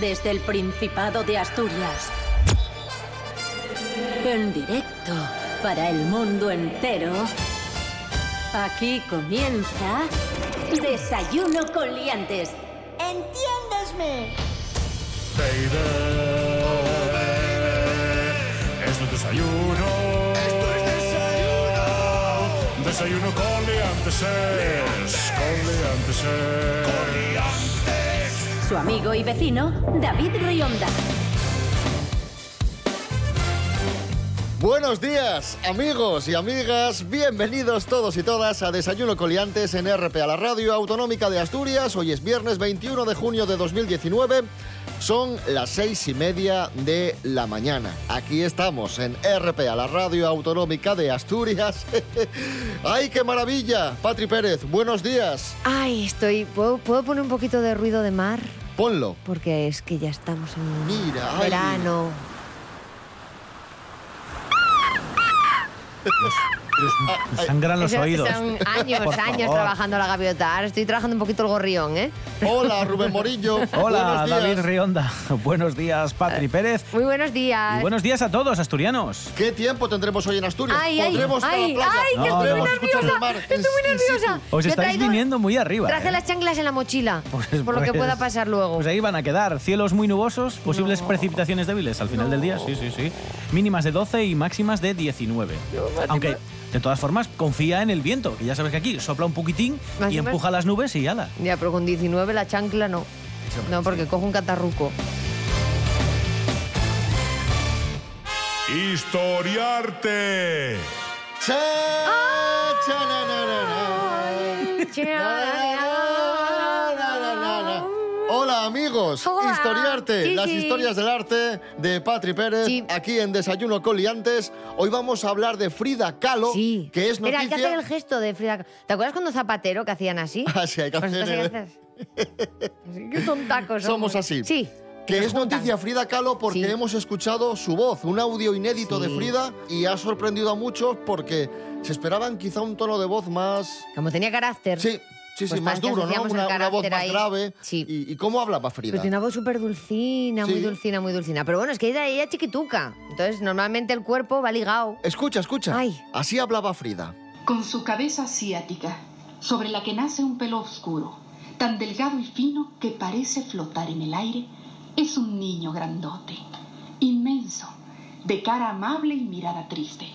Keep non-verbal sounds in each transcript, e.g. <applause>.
desde el Principado de Asturias. En directo para el mundo entero. Aquí comienza Desayuno con Liantes. ¡Entiéndesme! Baby. Esto es desayuno. Esto es desayuno. Desayuno con liantes. Con liantes. Su amigo y vecino, David Rionda. Buenos días, amigos y amigas. Bienvenidos todos y todas a Desayuno Coliantes en RP a la Radio Autonómica de Asturias. Hoy es viernes 21 de junio de 2019. Son las seis y media de la mañana. Aquí estamos en RP a la Radio Autonómica de Asturias. <laughs> ¡Ay, qué maravilla! Patri Pérez, buenos días. Ay, estoy. ¿Puedo, puedo poner un poquito de ruido de mar? Ponlo. Porque es que ya estamos en Mira, ay. <laughs> Me sangran los Eso- oídos. Son años, <laughs> Por años favor. trabajando la gaviota. Ahora estoy trabajando un poquito el gorrión, ¿eh? Hola, Rubén Morillo. <laughs> Hola, Buenos días. David Rionda. <laughs> Buenos días, Patri Pérez. Muy buenos días. Y buenos días a todos, asturianos. ¿Qué tiempo tendremos hoy en Asturias? Ay, ay, ¿Podremos ir a la ay, playa? ay, que No, estoy no. muy ¿Podremos escuchar el nerviosa. mar Estoy muy nerviosa. Os Yo estáis traído- viniendo muy arriba. Traje ¿eh? las chanclas en la mochila. Pues- por lo que pues- pueda pasar luego. Pues ahí van a quedar cielos muy nubosos, posibles precipitaciones débiles al final del día, sí, sí, sí. Mínimas de 12 y máximas de 19. Aunque, de todas formas, confía en el viento, que ya sabes que aquí sopla un poquitín y empuja las nubes y ala. Ya, pero con 19 la chancla no. No, porque cojo un catarruco. Historiarte. Cha, cha, na, amigos, Hola. Historiarte, Sí, las sí. historias del arte de Patri Pérez, Sí. aquí en Desayuno Coliantes. Hoy vamos a hablar de Frida Kahlo, Sí. que es Espera, hay que noticia... hacer el gesto de Frida. ¿Te acuerdas cuando Zapatero que hacían así? Ah, sí, hay que Pues hacer Qué tontacos Somos así. Sí. Que es juntan. noticia Frida Kahlo porque Sí. hemos escuchado su voz, un audio inédito de Sí. Frida y ha sorprendido a muchos porque se esperaban quizá un tono de voz más... Como tenía carácter. Sí, sí, sí, Pues más para que duro, ¿no? Una, una voz más ahí. grave. Sí. ¿Y, y cómo hablaba Frida? Pero tiene una voz súper dulcina, muy Sí. dulcina, muy dulcina. Pero bueno, es que ella, ella es chiquituca. Entonces, normalmente el cuerpo va ligado. Escucha, escucha. Ay. Así hablaba Frida. con su cabeza asiática, sobre la que nace un pelo oscuro, tan delgado y fino que parece flotar en el aire, es un niño grandote, inmenso, de cara amable y mirada triste.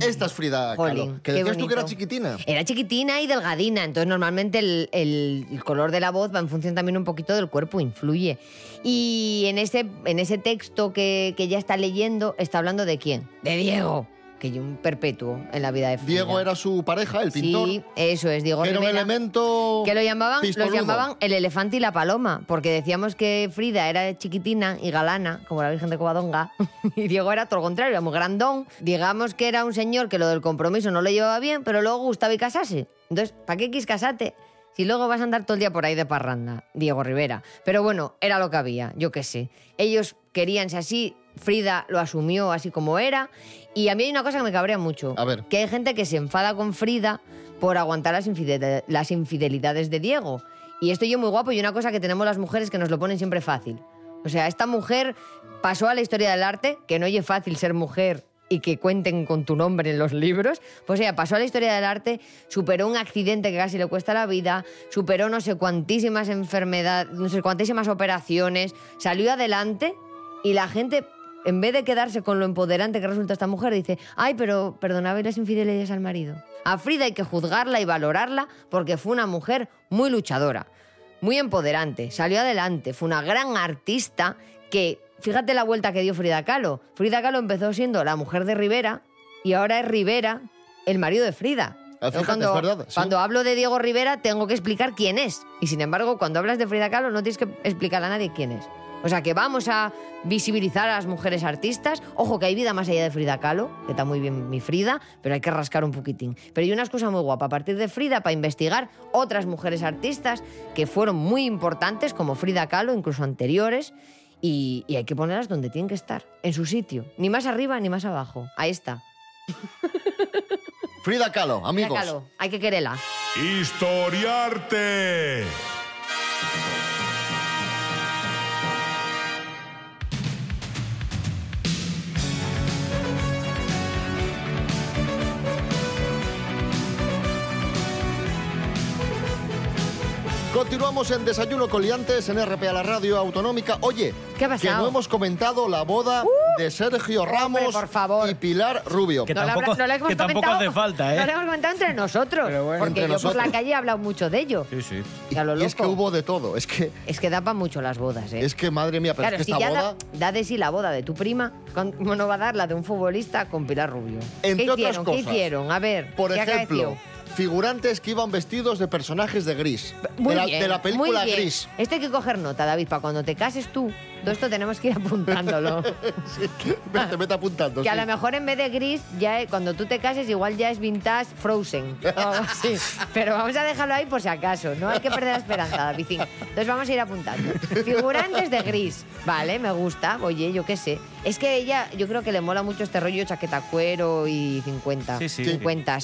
Esta es Frida Kahlo. Jolín, Que qué decías tú que era chiquitina. Era chiquitina y delgadina, entonces normalmente el, el- el color de la voz va en función también un poquito del cuerpo, influye. Y en ese, en ese texto que, que ella está leyendo, está hablando de quién? De Diego, que es un perpetuo en la vida de Frida. Diego era su pareja, el pintor. Sí, eso es, Diego era un Rivera. elemento. Que lo llamaban, pistoludo. los llamaban el elefante y la paloma, porque decíamos que Frida era chiquitina y galana, como la Virgen de Covadonga, <laughs> y Diego era todo lo contrario, era muy grandón. Digamos que era un señor que lo del compromiso no le llevaba bien, pero luego gustaba y casase. Entonces, ¿para qué quis casarte? Si luego vas a andar todo el día por ahí de parranda, Diego Rivera. Pero bueno, era lo que había, yo qué sé. Ellos queríanse así, Frida lo asumió así como era. Y a mí hay una cosa que me cabrea mucho. A ver. Que hay gente que se enfada con Frida por aguantar las, infidel- las infidelidades de Diego. Y esto yo muy guapo y una cosa que tenemos las mujeres que nos lo ponen siempre fácil. O sea, esta mujer pasó a la historia del arte, que no oye fácil ser mujer y que cuenten con tu nombre en los libros, pues ella pasó a la historia del arte, superó un accidente que casi le cuesta la vida, superó no sé cuantísimas enfermedades, no sé cuantísimas operaciones, salió adelante y la gente, en vez de quedarse con lo empoderante que resulta esta mujer, dice, ay, pero perdonaba las infidelidades al marido. A Frida hay que juzgarla y valorarla porque fue una mujer muy luchadora, muy empoderante, salió adelante, fue una gran artista que, fíjate la vuelta que dio Frida Kahlo. Frida Kahlo empezó siendo la mujer de Rivera y ahora es Rivera el marido de Frida. Ah, fíjate, cuando, es verdad, sí. cuando hablo de Diego Rivera tengo que explicar quién es. Y sin embargo, cuando hablas de Frida Kahlo no tienes que explicar a nadie quién es. O sea, que vamos a visibilizar a las mujeres artistas. Ojo, que hay vida más allá de Frida Kahlo, que está muy bien mi Frida, pero hay que rascar un poquitín. Pero hay unas cosas muy guapas a partir de Frida para investigar otras mujeres artistas que fueron muy importantes, como Frida Kahlo, incluso anteriores, y, y hay que ponerlas donde tienen que estar, en su sitio. Ni más arriba ni más abajo. Ahí está. <laughs> Frida Kahlo, Frida amigos. Kahlo, hay que quererla. Historiarte. Continuamos en Desayuno con Liantes en RPA, la radio autonómica. Oye, ¿Qué ha que pasado? Uh, no hemos comentado la boda de Sergio Ramos por favor. y Pilar Rubio. Que No la tampoco- no la que hace falta, ¿eh? No lo hemos comentado entre nosotros. Pero bueno. porque Entre yo por la nosotros. calle he hablado mucho de ello. Sí, sí. Y, lo y es que hubo de todo. Es que, Es que da para mucho las bodas, ¿eh? es que madre mía, pero claro, es que si esta ya boda. da, da de sí la boda de tu prima, ¿cómo no va a dar la de un futbolista con Pilar Rubio? Entre ¿Qué otras hicieron? ¿Qué cosas. hicieron? A ver, Por ¿qué ejemplo, acaeció? Figurantes que iban vestidos de personajes de Gris. Muy de, la, bien, de la película muy bien. Gris. Esto hay que coger nota, David, para cuando te cases tú. Todo esto tenemos que ir apuntándolo. <laughs> Sí, vete, vete apuntando. que a lo mejor en vez de gris, ya eh, cuando tú te cases, igual ya es vintage Frozen. o algo así. Pero vamos a dejarlo ahí por si acaso. No hay que perder la esperanza, David. Entonces vamos a ir apuntando. Figurantes de gris. Vale, me gusta. Oye, yo qué sé. Es que ella, yo creo que le mola mucho este rollo chaqueta cuero y 50. Sí, sí. 50.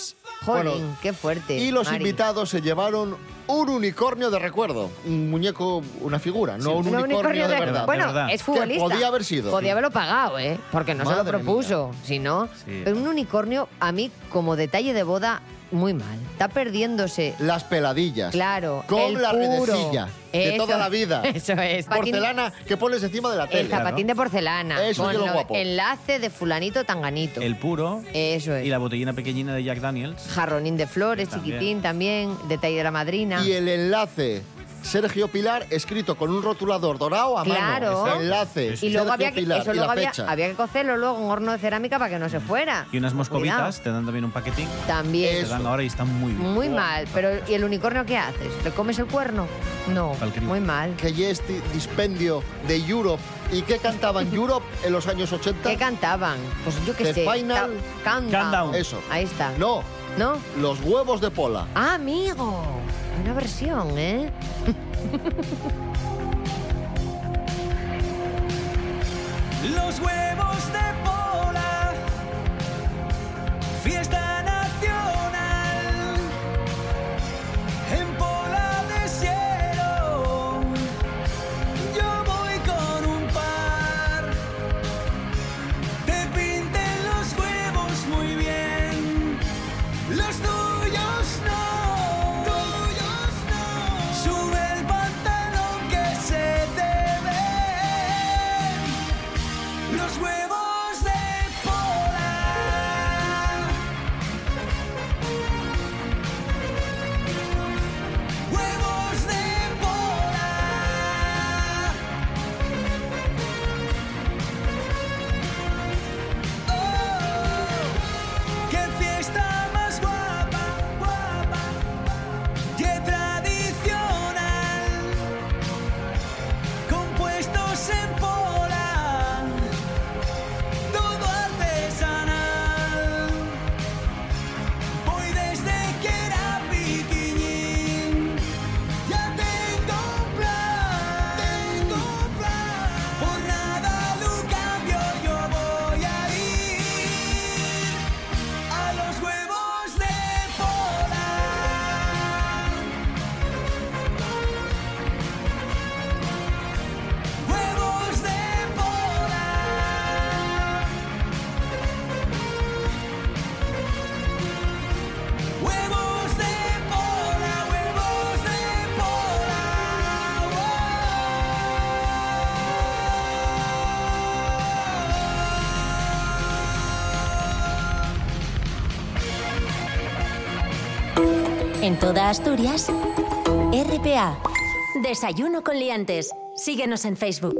Jolín, Bueno, qué fuerte. Y los Mari. invitados se llevaron un unicornio de recuerdo. Un muñeco, una figura, no un Un unicornio, de de- verdad. Bueno, verdad. es futbolista. Que podía haber sido. Podía haberlo pagado, ¿eh? Porque no se lo propuso. Si no. Sí. Pero un unicornio, a mí, como detalle de boda, muy mal. Está perdiéndose. Las peladillas. Claro. Con el la puro. redecilla. De Eso- toda la vida. <laughs> Eso es. Patín- Porcelana que pones encima de la tele. El zapatín de porcelana. Eso con es lo lo- guapo. Enlace de fulanito tanganito. El puro Eso es. y la botellina pequeñina de Jack Daniels. Jarronín de flores, También. chiquitín también. Detalle de la madrina. Y el enlace Sergio Pilar escrito con un rotulador dorado a Claro. mano. Enlace. y luego Sergio había que, Pilar eso y luego la había, fecha. había que cocerlo luego en horno de cerámica para que no se fuera. Y unas moscovitas Cuidado. te dan también un paquetín. También. Te Eso. dan ahora y están muy bien. Muy mal, pero ¿y el unicornio qué haces? ¿Le comes el cuerno? No, muy mal. Que ya este dispendio de Europe. ¿Y qué cantaban <laughs> Europe en los años 80? ¿Qué cantaban? Pues yo qué The sé. Final Countdown. Countdown. Eso. Ahí está. No, ¿No? los huevos de Pola. Ah, amigo. Una versión, ¿eh? Los huevos de Pola, fiesta En toda Asturias, RPA. Desayuno con liantes. Síguenos en Facebook.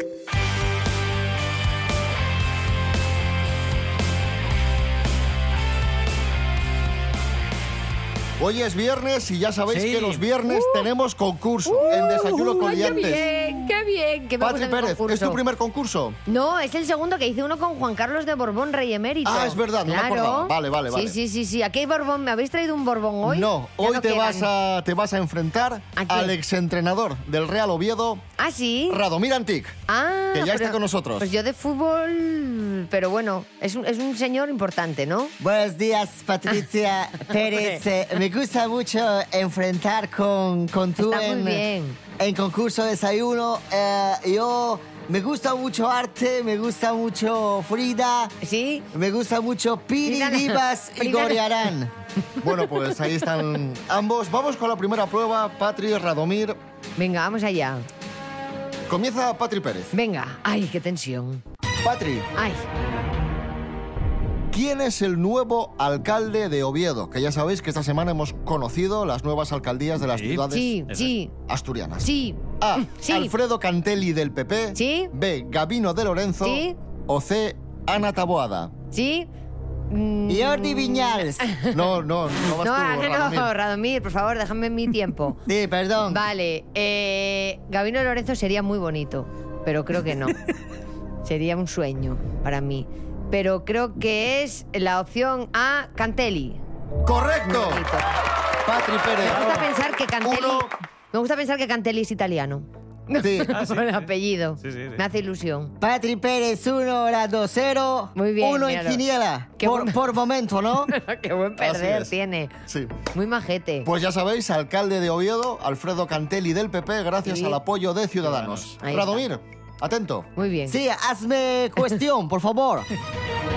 Hoy es viernes y ya sabéis Sí. que los viernes tenemos concurso en Desayuno con Uh, ¡Qué Liantes. bien! ¡Qué bien! Que Patri Pérez, ¿es tu primer concurso? No, es el segundo que hice uno con Juan Carlos de Borbón, rey emérito. Ah, es verdad, no me Claro. acordaba. Vale, vale, vale. Sí, sí, sí, sí. Aquí hay Borbón. ¿Me habéis traído un Borbón hoy? No, Ya hoy te, quedan. vas a, te vas a enfrentar ¿A al exentrenador del Real Oviedo, ¿Ah, sí? Radomir Antic. Ah, que ya está con nosotros. Pues yo de fútbol, pero bueno, es un, es un señor importante, ¿no? Buenos días, Patricia <laughs> Pérez. Me gusta mucho enfrentar con, con tú Está muy en, bien. en concurso de desayuno. Eh, yo me gusta mucho arte, me gusta mucho Frida, ¿Sí? me gusta mucho Piri Frida no. Y Frida no. Goriarán. <laughs> Bueno, pues ahí están ambos. Vamos con la primera prueba. Patri, Radomir, Venga, vamos allá. Comienza Patri Pérez. Venga. Ay, qué tensión. Patri, Ay. ¿Quién es el nuevo alcalde de Oviedo? Que ya sabéis que esta semana hemos conocido las nuevas alcaldías de las Sí. ciudades Sí, sí, asturianas. sí. A. Sí. Alfredo Cantelli del PP. Sí. B. Gabino de Lorenzo. Sí. O C. Ana Taboada. ¿Sí? Mm, Jordi Viñals. <laughs> No, no, no vas No, tú, ah, no, Radomir. Radomir, por favor, déjame mi tiempo. <laughs> Sí, perdón. Vale, eh, Gabino Lorenzo sería muy bonito, pero creo que no. <laughs> sería un sueño para mí. Pero creo que es la opción A, Cantelli. ¡Correcto! Patri Pérez. Me gusta pensar que Cantelli. Uno. Me gusta pensar que Cantelli es italiano. Sí. <laughs> Por el apellido. Sí, sí, sí. Me hace ilusión. Patri Pérez 1, hora 2, 0. Muy bien, Uno en míralo. quiniela. Qué Por, momento, ¿no? <laughs> Qué buen perder tiene. Sí. Muy majete. Pues ya sabéis, alcalde de Oviedo, Alfredo Cantelli del PP, gracias Sí. al apoyo de Ciudadanos. Radomir, atento. Muy bien. Sí, hazme cuestión, por favor. <laughs>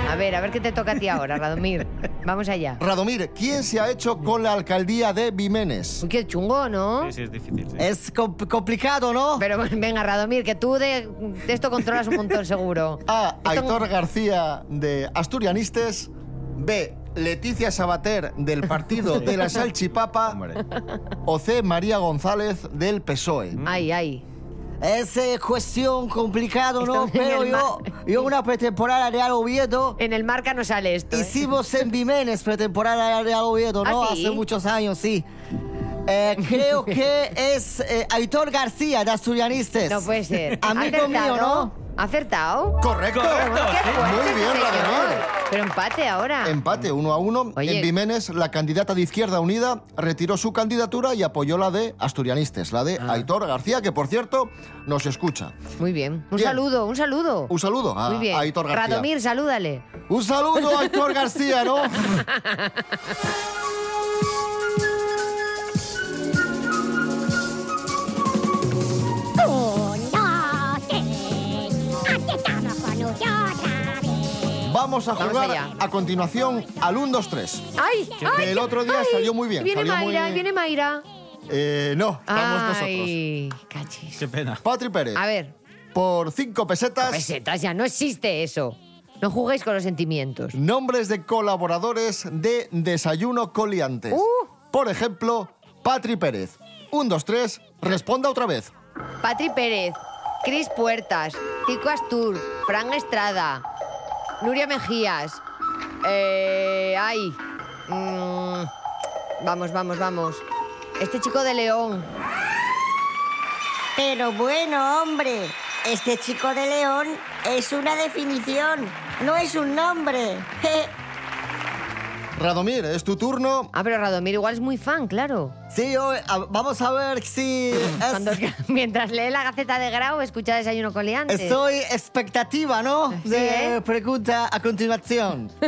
A ver, a ver qué te toca a ti ahora, Radomir. Vamos allá. Radomir, ¿quién se ha hecho con la alcaldía de Vimenes? Uy, qué chungo, ¿no? Sí, sí, es difícil. sí. Es compl- complicado, ¿no? Pero bueno, venga, Radomir, que tú de, de esto controlas un montón seguro. A. Esto- Aitor García de Asturianistes. B. Leticia Sabater del Partido de la <laughs> Salchipapa. Hombre. O C. María González del PSOE. Ay, ay. Es eh, cuestión complicado, ¿no? Estamos en Pero el yo, yo una pretemporada Real Oviedo. En el marca no sale esto. ¿eh? Hicimos en Vimenes pretemporada Real Oviedo, ¿no? ¿Ah, sí? Hace muchos años, sí. Eh, creo que es eh, Aitor García de Asturianistes. No puede ser. Amigo mío. ¿no? ¿Acertado? Correcto. Correcto. Qué fuerte Muy bien, señor. Radomir. Pero empate ahora. Empate uno a uno. Oye. En Vimenes, la candidata de Izquierda Unida retiró su candidatura y apoyó la de Asturianistes, la de Ah. Aitor García, que por cierto nos escucha. Muy bien. Un Bien. saludo, un saludo. Un saludo a, Muy bien. a Aitor García. Radomir, salúdale. Un saludo a Aitor García, ¿no? <laughs> Vamos a Vamos jugar allá. a continuación al 1, 2, 3. ¡Ay! Que ay, el otro día ay. salió muy bien, Viene salió muy- Mayra, viene Mayra. Eh, no, estamos nosotros. Ay, cachis. Qué pena. Patri Pérez, A ver, por 5 pesetas, pesetas ya, no existe eso. No juguéis con los sentimientos. nombres de colaboradores de Desayuno Coliantes. Uh. Por ejemplo, Patri Pérez. 1, 2, 3, responda otra vez. Patri Pérez, Cris Puertas, Tico Astur, Fran Estrada, Nuria Mejías. Eh, ay. mm, vamos, vamos, vamos. Este chico de León. Pero bueno, hombre, este chico de León es una definición, no es un nombre. <laughs> Radomir, es tu turno. Ah, pero Radomir igual es muy fan, claro. Sí, a- vamos a ver si <laughs> es- Cuando- <laughs> mientras lee la Gaceta de Grau, escucha Desayuno con Liantes. estoy expectativa, ¿no? Sí, De ¿eh? pregunta a continuación. <laughs>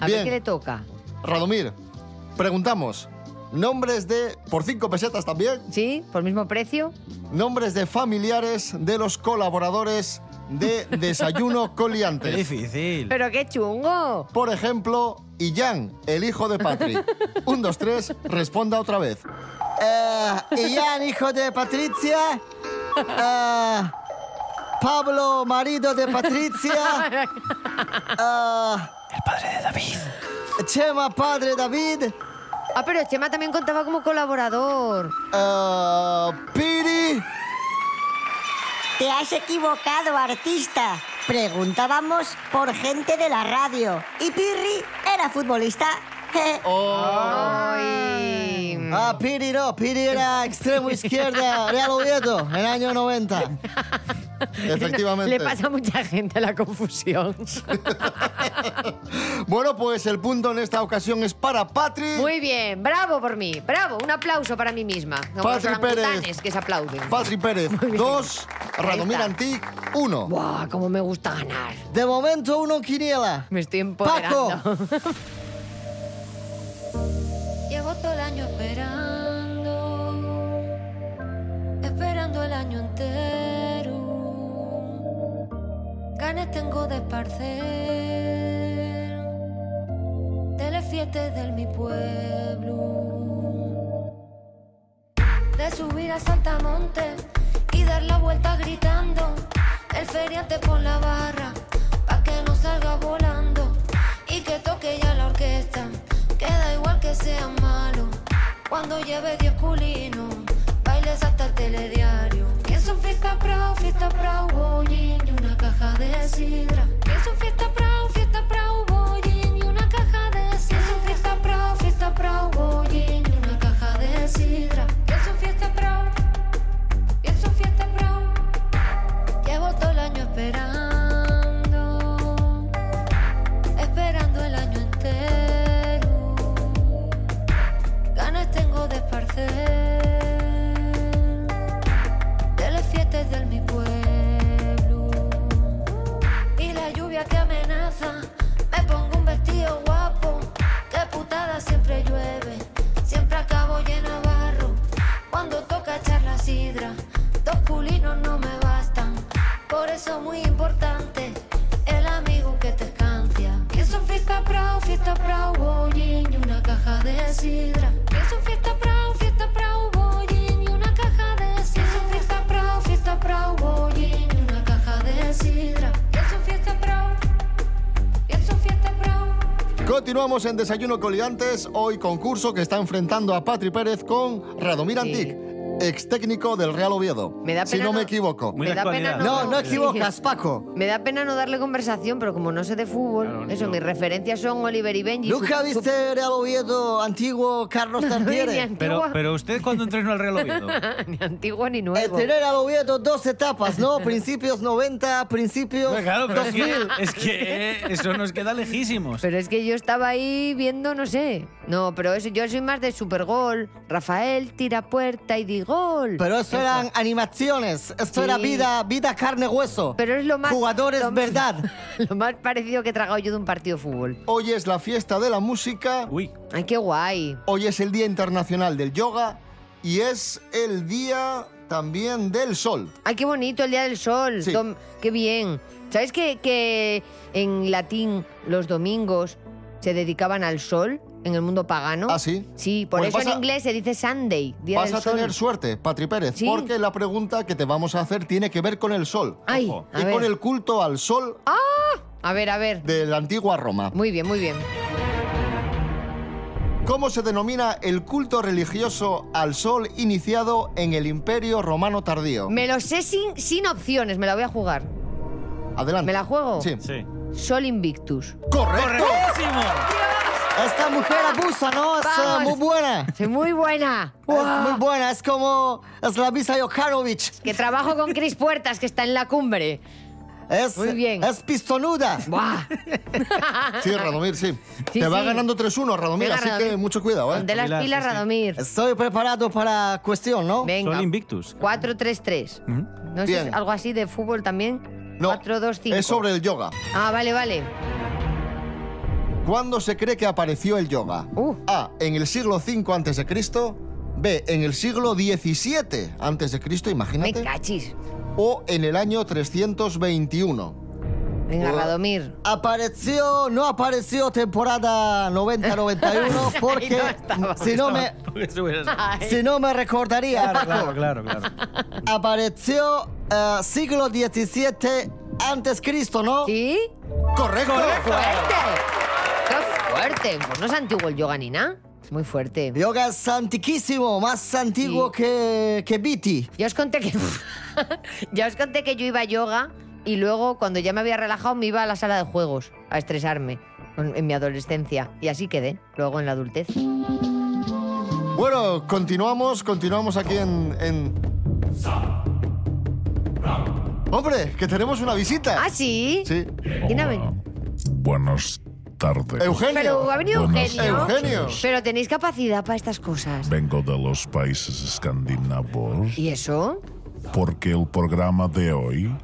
A Bien. ver qué le toca. Radomir, preguntamos. Nombres de, por 5 pesetas también, ¿Sí? ¿Por mismo precio? nombres de familiares de los colaboradores de Desayuno <laughs> Qué Coliantes. difícil. ¡Pero qué chungo! Por ejemplo, Illán, el hijo de Patri. 1, 2, 3, responda otra vez. Eh, Ian, hijo de Patricia. Eh, Pablo, marido de Patricia. <laughs> El padre de David. Eh, Chema, padre de David. Ah, pero Chema también contaba como colaborador. Eh, Piri. Te has equivocado, artista. Preguntábamos por gente de la radio. Y Pirri era futbolista. Ay. Ah, Piri no, Piri era extremo izquierda, Real Oviedo, en el año 90. <laughs> Efectivamente. Le pasa a mucha gente la confusión. <laughs> Bueno, pues el punto en esta ocasión es para Patri. Muy bien, bravo por mí, bravo. Un aplauso para mí misma. Patri Pérez. que se aplauden. Patri Pérez, bien. 2. Ahí Radomir. Antic, 1. Buah, cómo me gusta ganar. De momento, uno en quiniela. Me estoy empoderando. <laughs> Llevo todo el año esperando, esperando el año entero. Ganas tengo de esparcer de las fiestas de mi pueblo. De subir a Saltamonte y dar la vuelta gritando. El feriante por la barra, pa' que no salga volando. Y que toque ya la orquesta, queda igual que sea malo. Cuando lleve 10 culinos, bailes hasta el telediario. Pienso en fiesta prao, fiesta prao, bollín y una caja de sidra. Pienso en fiesta prao, En Desayuno Coliantes, hoy concurso que está enfrentando a Patri Pérez con Radomir Antic, ex técnico del Real Oviedo. Me da si no me equivoco. Muy Me da pena no- No, no equivocas, <laughs> Paco. Me da pena no darle conversación, pero como no sé de fútbol, eso, mis referencias son Oliver y Benji. ¿Nunca su- su- viste Real Oviedo antiguo Carlos <laughs> Tartiere? Pero, pero usted cuando entrenó al Real Oviedo. <laughs> ni antiguo ni nuevo. tener al Oviedo dos etapas, ¿no? Principios 90, principios claro, pero es 2000. que, es que eso nos queda lejísimos. Pero es que yo estaba ahí viendo, no sé. No, pero eso, yo soy más de Supergol. Rafael tira puerta y di gol. Pero eso eran animaciones, esto era vida, vida, carne, hueso. Pero es lo más. Jugadores, lo- verdad. <laughs> Lo más parecido que he tragado yo de un partido de fútbol. Hoy es la fiesta de la música, Uy, Ay, qué guay. hoy es el Día Internacional del Yoga y es el Día también del Sol. Ay, qué bonito el Día del Sol. Sí. Tom- qué bien. ¿Sabes que, que en latín los domingos se dedicaban al sol en el mundo pagano? ¿Ah, sí? Sí, por Pues eso en a- inglés se dice Sunday, Día Vas del a Sol. tener suerte, Patri Pérez, Sí. porque la pregunta que te vamos a hacer tiene que ver con el sol. Ay, Ojo. a y ver. con el culto al sol A ver, a ver. de la antigua Roma. Muy bien, muy bien. ¿Cómo se denomina el culto religioso al sol iniciado en el Imperio Romano tardío? Me lo sé sin, sin opciones, me la voy a jugar. Adelante. ¿Me la juego? Sí. sí. Sol Invictus. ¡Correcto! ¡Correctísimo! Esta mujer abusa, ¿no? Es eh, Vamos. muy buena. Soy muy buena. Es muy buena, es como es la Visa Jokanovic. Que trabajo con Cris Puertas, que está en la cumbre. Es, Muy bien. es pistonuda. Buah. <laughs> Sí, Radomir, sí. Sí, Te va sí. ganando 3-1, Radomir, Venga, así Radomir. que mucho cuidado, ¿eh? Ponte las Pilar, pilas, sí, sí. Radomir. Estoy preparado para cuestión, ¿no? Venga. Sol Invictus. 4-3-3. Ujú. ¿No es Bien. algo así de fútbol también? No, 4-2-5. es sobre el yoga. Ah, vale, vale. ¿Cuándo se cree que apareció el yoga? Uh. A. En el siglo V antes de Cristo. B. En el siglo XVII antes de Cristo, Me imagínate. cachis. O en el año 321. Venga. Radomir. Apareció, no apareció temporada 90-91 <laughs> porque no estaba. si, no me, si no me recordaría. Claro, claro, claro, claro. Apareció eh, siglo XVII antes Cristo, ¿no? ¿Sí? ¡Correcto! ¡Fuerte! ¡Qué fuerte! Pues no es antiguo el yoga ni nada. Es muy fuerte. Yoga es antiquísimo, más antiguo Sí. que, que Viti. Ya os conté que. <laughs> ya os conté que yo iba a yoga y luego, cuando ya me había relajado, me iba a la sala de juegos a estresarme en, mi adolescencia. Y así quedé, luego en la adultez. Bueno, continuamos, continuamos aquí en, en... ¡Hombre, que tenemos una visita! ¿Ah, sí? Sí. ¿Quién ha Eugenio. Pero ha venido Buenas Eugenio. Eugenio. Pero tenéis capacidad para estas cosas. Vengo de los países escandinavos ¿Y eso? porque el programa de hoy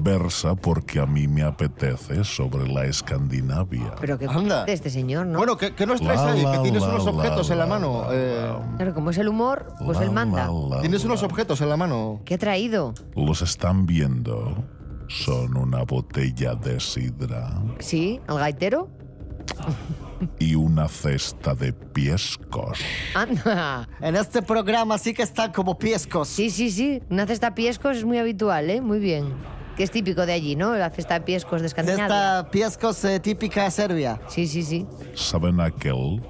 versa porque a mí me apetece sobre la Escandinavia. Pero que Anda. de este señor, ¿no? Bueno, ¿qué, qué nos traes La, ahí? la, Que tienes la, unos la, objetos en la la, mano. la, eh, Claro, como es el humor, pues La, él manda. la, la, Tienes unos la. objetos en la mano. ¿Qué ha traído? Los están viendo. Son una botella de sidra, ¿Sí? ¿Al gaitero? Y una cesta de piescos. Anda. En este programa sí que están como piescos. Sí, sí, sí. Una cesta piescos es muy habitual, ¿eh? Muy bien. Que es típico de allí, ¿no? La cesta piescos de Escandinavia. Cesta piescos eh, típica de Serbia. Sí, sí, sí. ¿Saben aquel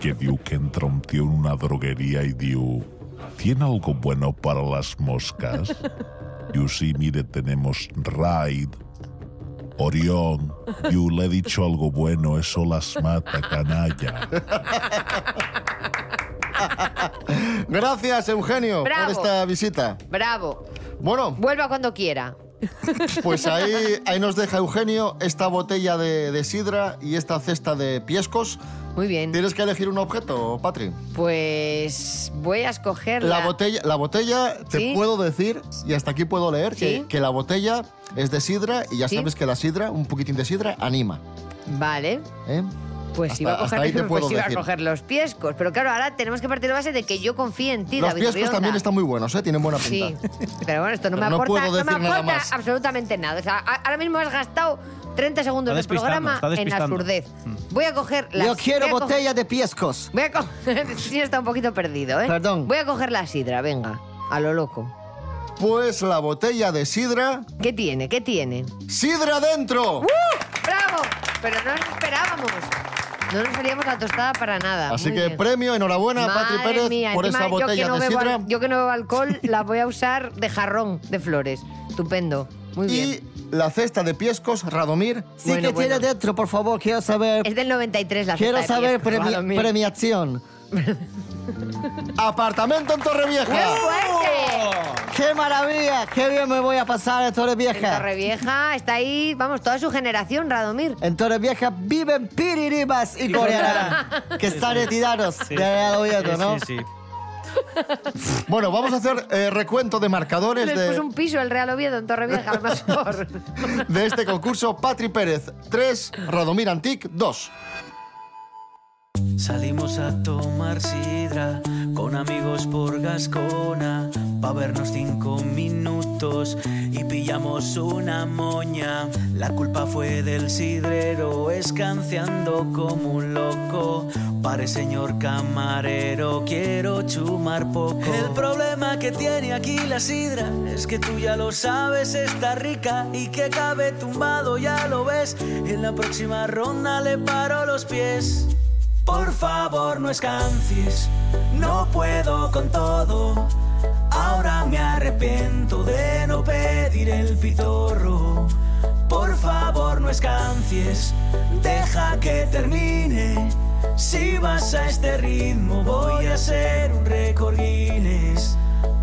que diu que entra un tío en una droguería y diu ¿Tiene algo bueno para las moscas? Yo sí, mire, tenemos Raid, Orión. Yo le he dicho algo bueno, eso las mata, canalla. Gracias, Eugenio, Bravo. por esta visita. Bravo. Bueno, Vuelva cuando quiera. pues ahí, ahí nos deja Eugenio esta botella de, de sidra y esta cesta de piescos. Muy bien. ¿Tienes que elegir un objeto, Patri? Pues voy a escoger La botella, la botella te Sí. puedo decir, y hasta aquí puedo leer, Sí. que, que la botella es de sidra y ya Sí. sabes que la sidra, un poquitín de sidra, anima. Vale. ¿eh? Pues Hasta- iba, a coger, ahí <laughs> te pues puedo iba a decir. coger los piescos. Pero claro, ahora tenemos que partir de base de que yo confíe en ti, Los David piescos Rionda. también están muy buenos, ¿eh? tienen buena Sí, pinta. pero bueno, esto no Pero me no aporta, puedo no me decir nada aporta más. absolutamente nada. O sea, a- ahora mismo has gastado 30 segundos del despistando, programa está en despistando. absurdez. Voy a coger las... Yo quiero voy a co- botella de piescos. Voy a coger... <laughs> sí, está un poquito perdido, ¿eh? Perdón. Voy a coger la sidra, venga. A lo loco. Pues la botella de sidra, ¿Qué tiene? ¿Qué tiene? sidra dentro. ¡Uh! ¡Bravo! Pero no nos esperábamos. No nos salíamos la tostada para nada. Así Muy que bien. premio, enhorabuena, Patri Madre Pérez, mía, por encima esa yo botella no de bebo sidra. yo que no bebo alcohol, la voy a usar de jarrón de flores. Estupendo. Muy bien. Y la cesta de piescos, Radomir. Sí Bueno, que tiene dentro, por favor, quiero saber. Es del 93 la Quiero cesta de saber pies, premi- Radomir. premiación. <laughs> Apartamento en Torrevieja. ¡Fuerte! ¡Qué maravilla! ¡Qué bien me voy a pasar en En Torrevieja! Torrevieja está ahí, vamos, toda su generación, Radomir. En Torrevieja viven Piriribas y Coreana, <laughs> que están retirados de Real Oviedo, ¿no? Sí, sí. <laughs> Bueno, vamos a hacer eh, recuento de marcadores Les puso de, un piso el Real Oviedo en Torrevieja, a lo mejor. <laughs> de este concurso. Patri Pérez, 3, Radomir Antic, 2. Salimos a tomar sidra con amigos por Gascona, pa' vernos cinco minutos y pillamos una moña. La culpa fue del sidrero, escanciando como un loco. Pare señor camarero, quiero chumar poco. El problema que tiene aquí la sidra es que tú ya lo sabes, está rica y que cabe tumbado, ya lo ves. En la próxima ronda le paro los pies. Por favor, no escancies, no puedo con todo. Ahora me arrepiento de no pedir el pitorro. Por favor, no escancies, deja que termine. Si vas a este ritmo, voy a hacer un récord Guinness.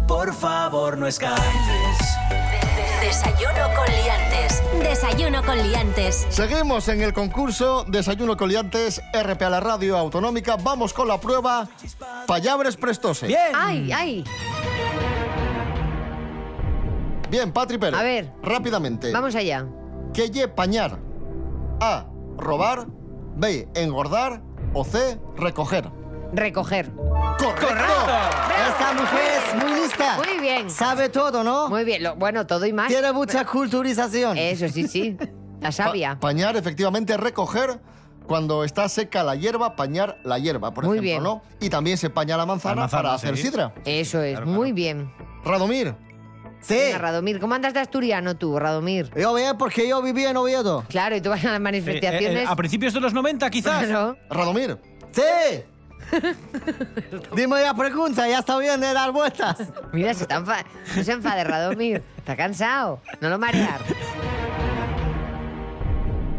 Por favor, no escancies. Desayuno con liantes. Desayuno con liantes. Seguimos en el concurso Desayuno Coliantes RP a la Radio Autonómica. Vamos con la prueba Payabres Prestose. Bien. ¡Ay, ay! Bien, Patri Pérez. A ver. Rápidamente. Vamos allá. Que ye pañar. A. Robar. B. Engordar. O C. Recoger. Recoger. ¡Correcto! Esta mujer es muy lista. Muy bien. Sabe todo, ¿no? Muy bien. Lo- bueno, todo y más. Tiene mucha culturización. Eso sí, sí. La Pa- sabia. pañar, efectivamente, recoger. Cuando está seca la hierba, pañar la hierba, por Muy ejemplo, bien. ¿no? Y también se paña la manzana, La manzana, para hacer sí. sidra. Eso es. Claro, Muy claro. bien. Radomir, Sí. Venga, Radomir. ¿Cómo andas de asturiano tú, Radomir? Yo bien porque yo viví en Oviedo. Claro, y tú vas a las Eh, eh, manifestaciones. eh, a principios de los 90, quizás. Claro. Radomir, Sí. <laughs> Dime la pregunta, ya está bien de dar vueltas. Mira, se está enfa- no se enfade, Radomir. Está cansado. No lo marear.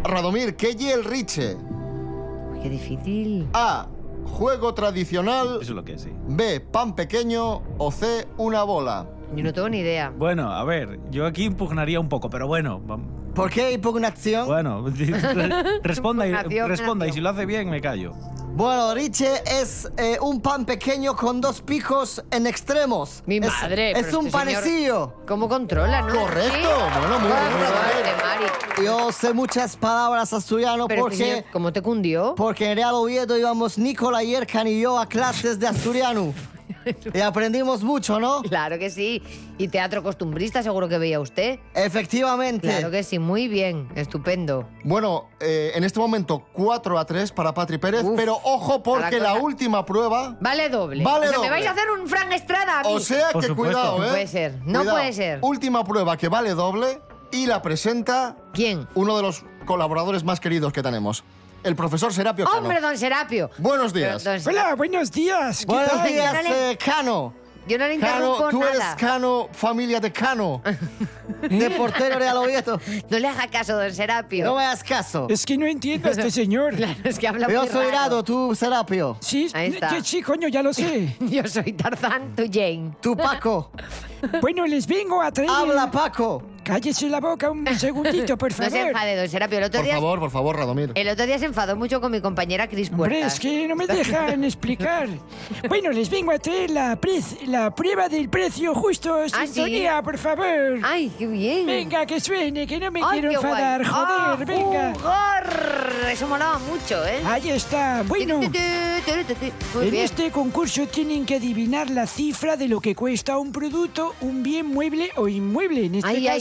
Radomir, ¿qué el riche? Qué difícil. A. Juego tradicional. Eso es lo que es, sí. B. Pan pequeño. O C. Una bola. Yo no tengo ni idea. Bueno, a ver, yo aquí impugnaría un poco, pero bueno, vam- ¿Por qué impugnación? bueno, <laughs> <laughs> responda, y, responda y si lo hace bien me callo. Bueno, Riche es eh, un pan pequeño con dos picos en extremos. Mi Es- madre. Es, pero un este señor- panecillo. ¿Cómo controla, no? Correcto. ¿Sí? Bueno, muy bien. Yo sé muchas palabras asturiano Pero este porque, señor, ¿cómo te cundió? porque en Real Oviedo íbamos Nicola Yerkan y yo a clases de asturiano. <laughs> <laughs> y aprendimos mucho, ¿no? Claro que sí. Y teatro costumbrista seguro que veía usted. Efectivamente. Claro que sí, muy bien, estupendo. Bueno, eh, en este momento 4 a 3 para Patri Pérez, Uf, pero ojo porque la última prueba... Vale doble. Vale o sea, doble. ¿me vais a hacer un Frank Estrada a mí? O sea Por que supuesto. cuidado, No ¿eh? puede ser, no Cuidado. puede ser. Última prueba que vale doble y la presenta ¿Quién? uno de los colaboradores más queridos que tenemos, el profesor Serapio Cano. Hombre, don Serapio. Buenos días. Pero, don Serapio, Hola, buenos días. ¿Qué Buenos tal? días, eh, Cano. Yo no le Cano, interrumpo tú eres nada. Cano, familia de Cano. <laughs> De portero de Alovieto. No le haga caso, don Serapio. No me hagas caso. Es que no entiendo a este señor. <laughs> Claro, es que habla Yo muy soy raro. Rado, tú Serapio. Sí, Ahí está. sí, sí, coño, ya lo sé. <laughs> Yo soy Tarzán, tú Jane. Tú Paco. Bueno, les vengo a traer... Habla Paco. Cállese la boca un segundito, por <laughs> No se favor. enfade, don Serapio. El otro, Por día, favor, por favor, Radomir. el otro día se enfadó mucho con mi compañera Cris Hombre, Puertas. es que no me dejan <laughs> explicar. Bueno, les vengo a traer la, la prueba del precio justo. ¿Ah, sí? Sintonía, por favor. ¡Ay, qué bien! Venga, que suene, que no me Ay, quiero qué guay. enfadar. Ah, Joder, venga. jugar. Eso molaba mucho, ¿eh? Ahí está. Bueno, Tu, tu, tu, en bien. este concurso tienen que adivinar la cifra de lo que cuesta un producto, un bien mueble o inmueble. En este Ay, ay.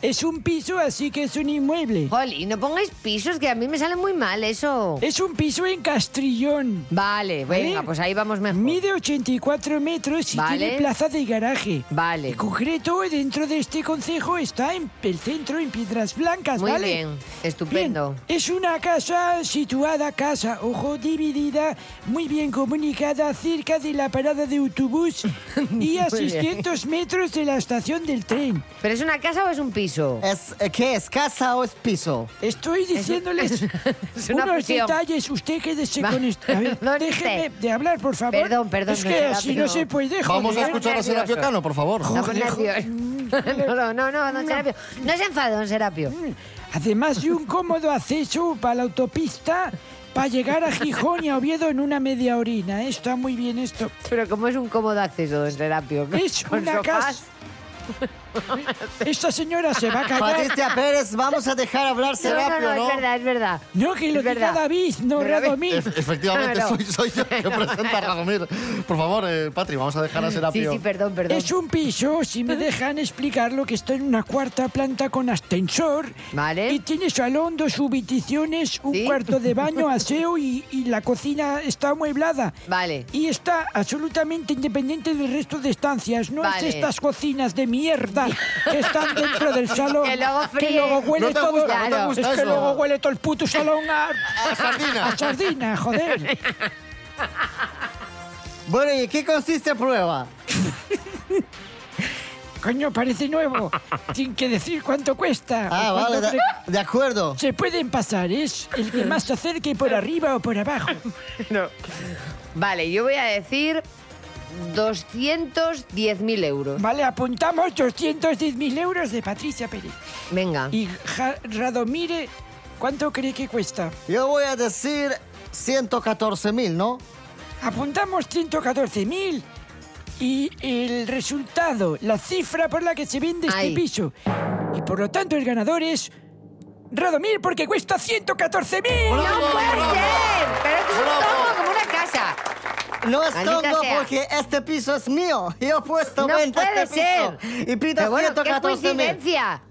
Es un piso, así que es un inmueble. Joli, no pongáis pisos, que a mí me sale muy mal eso. Es un piso en Castrillón. Vale, venga, pues ahí vamos mejor. Mide 84 metros y Vale. tiene plaza de garaje. Vale. En concreto, dentro de este concejo está en el centro, en Piedras Blancas, Muy ¿vale? bien, estupendo. Bien, Es una casa situada, casa, ojo, dividida, muy bien comunicada, cerca de la parada de autobús <laughs> y a Muy bien. 600 metros de la estación del tren. ¿Pero es una casa o es un piso? Es, eh, ¿Qué es? ¿Casa o es piso? Estoy diciéndoles es una <laughs> unos fusión. detalles. Usted quédese Va, con esto. A ver, <laughs> déjeme de hablar, por favor. Perdón, perdón, Es que así Serapio. no se puede, joder. Vamos a escuchar a. Serapio Cano, por favor. Joder, nerviosos. <laughs> No, no, no, no, don Serapio. No se enfade, don Serapio. Además de un cómodo acceso para la autopista para llegar a Gijón y a Oviedo en una media orina. ¿eh? Está muy bien esto. Pero como es un cómodo acceso, don Serapio. Es una casa. <laughs> Esta señora se va a callar. Patricia Pérez, vamos a dejar hablar No, Serapio, no, no, ¿no? es verdad, es verdad. No, que lo diga. David, no Radomir. Ef- efectivamente, Claro. soy, soy yo que <laughs> presenta a Radomir. Por favor, eh, Patri, vamos a dejar a Sí, Serapio. sí, perdón, perdón. Es un piso, si me dejan explicarlo, que está en una cuarta planta con ascensor. Vale. Y tiene salón, dos habitaciones, un Sí. cuarto de baño, <laughs> aseo y, y la cocina está amueblada. Vale. Y está absolutamente independiente del resto de estancias. No Vale. es estas cocinas de mierda que están dentro del <laughs> salón. Que luego fríe. luego huele No te todo. gusta, no te Claro. gusta es que luego huele todo el puto salón a, A sardina. a sardina, joder. Bueno, ¿y qué consiste la prueba? Coño, parece nuevo. Sin que decir cuánto cuesta. Ah, cuánto vale, de, de acuerdo. Se pueden pasar, es el que más se acerque por arriba o por abajo. <laughs> Vale, yo voy a decir 210.000 euros. Vale, apuntamos 210.000 euros de Patricia Pérez. Venga. Y Ja- Radomire, ¿cuánto cree que cuesta? Yo voy a decir 114 mil, ¿no? Apuntamos 114.000 y el resultado, la cifra por la que se vende este piso. Y por lo tanto el ganador es Radomir porque cuesta 114.000. ¡No puede ser! Pero esto es como una casa. No es Maldita tongo sea. porque este piso es mío. Yo he puesto No venta puede este piso. ser. Y pido bueno, qué 114 mil.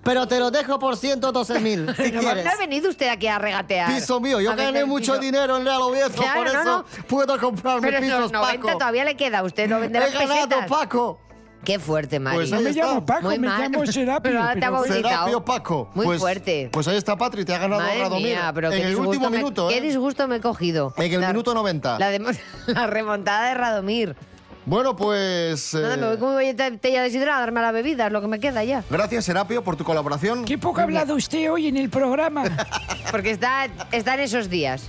Pero te lo dejo por 112 mil, si quieres. no ha venido usted aquí a regatear. Piso mío. Yo A vender gané mucho piso. dinero en Real Oviedo, Claro, por no, eso no. puedo comprarme Pero pisos, los 90 Paco. todavía le queda. Usted no venderá He ganado, pesetas. Paco. Qué fuerte, Mari. Pues No ahí me está. llamo Paco, Muy me mal. llamo Serapio. Pero ahora te pero-. Serapio Paco. Muy Pues- fuerte. Pues ahí está Patri, te ha ganado Madre Radomir. mía, pero en qué el último me- minuto, Qué ¿eh? disgusto me he cogido. En el minuto 90. La, de- <laughs> la remontada de Radomir. Bueno, pues... Nada, eh, me voy con mi botella de sidra a darme la bebida, es lo que me queda ya. Gracias, Serapio, por tu colaboración. Qué poco ha hablado usted hoy en el programa. <laughs> Porque está, está en esos días.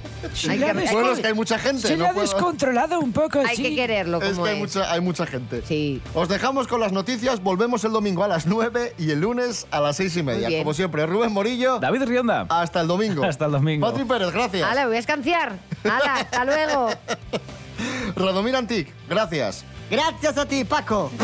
Hay la que, Bueno, es que hay mucha gente. Se no le ha puedo- descontrolado un poco, hay sí. que quererlo Es como que es. hay mucha, hay mucha gente. Sí. Os dejamos con las noticias. Volvemos el domingo a las 9 y el lunes a las 6 y media. Como siempre, Rubén Morillo. David Rionda. Hasta el domingo. <laughs> Hasta el domingo. Patri Pérez, gracias. Hala, voy a escanciar. Hala, hasta luego. <laughs> <laughs> Radomir Antic, gracias. Gracias a ti, Paco. <laughs>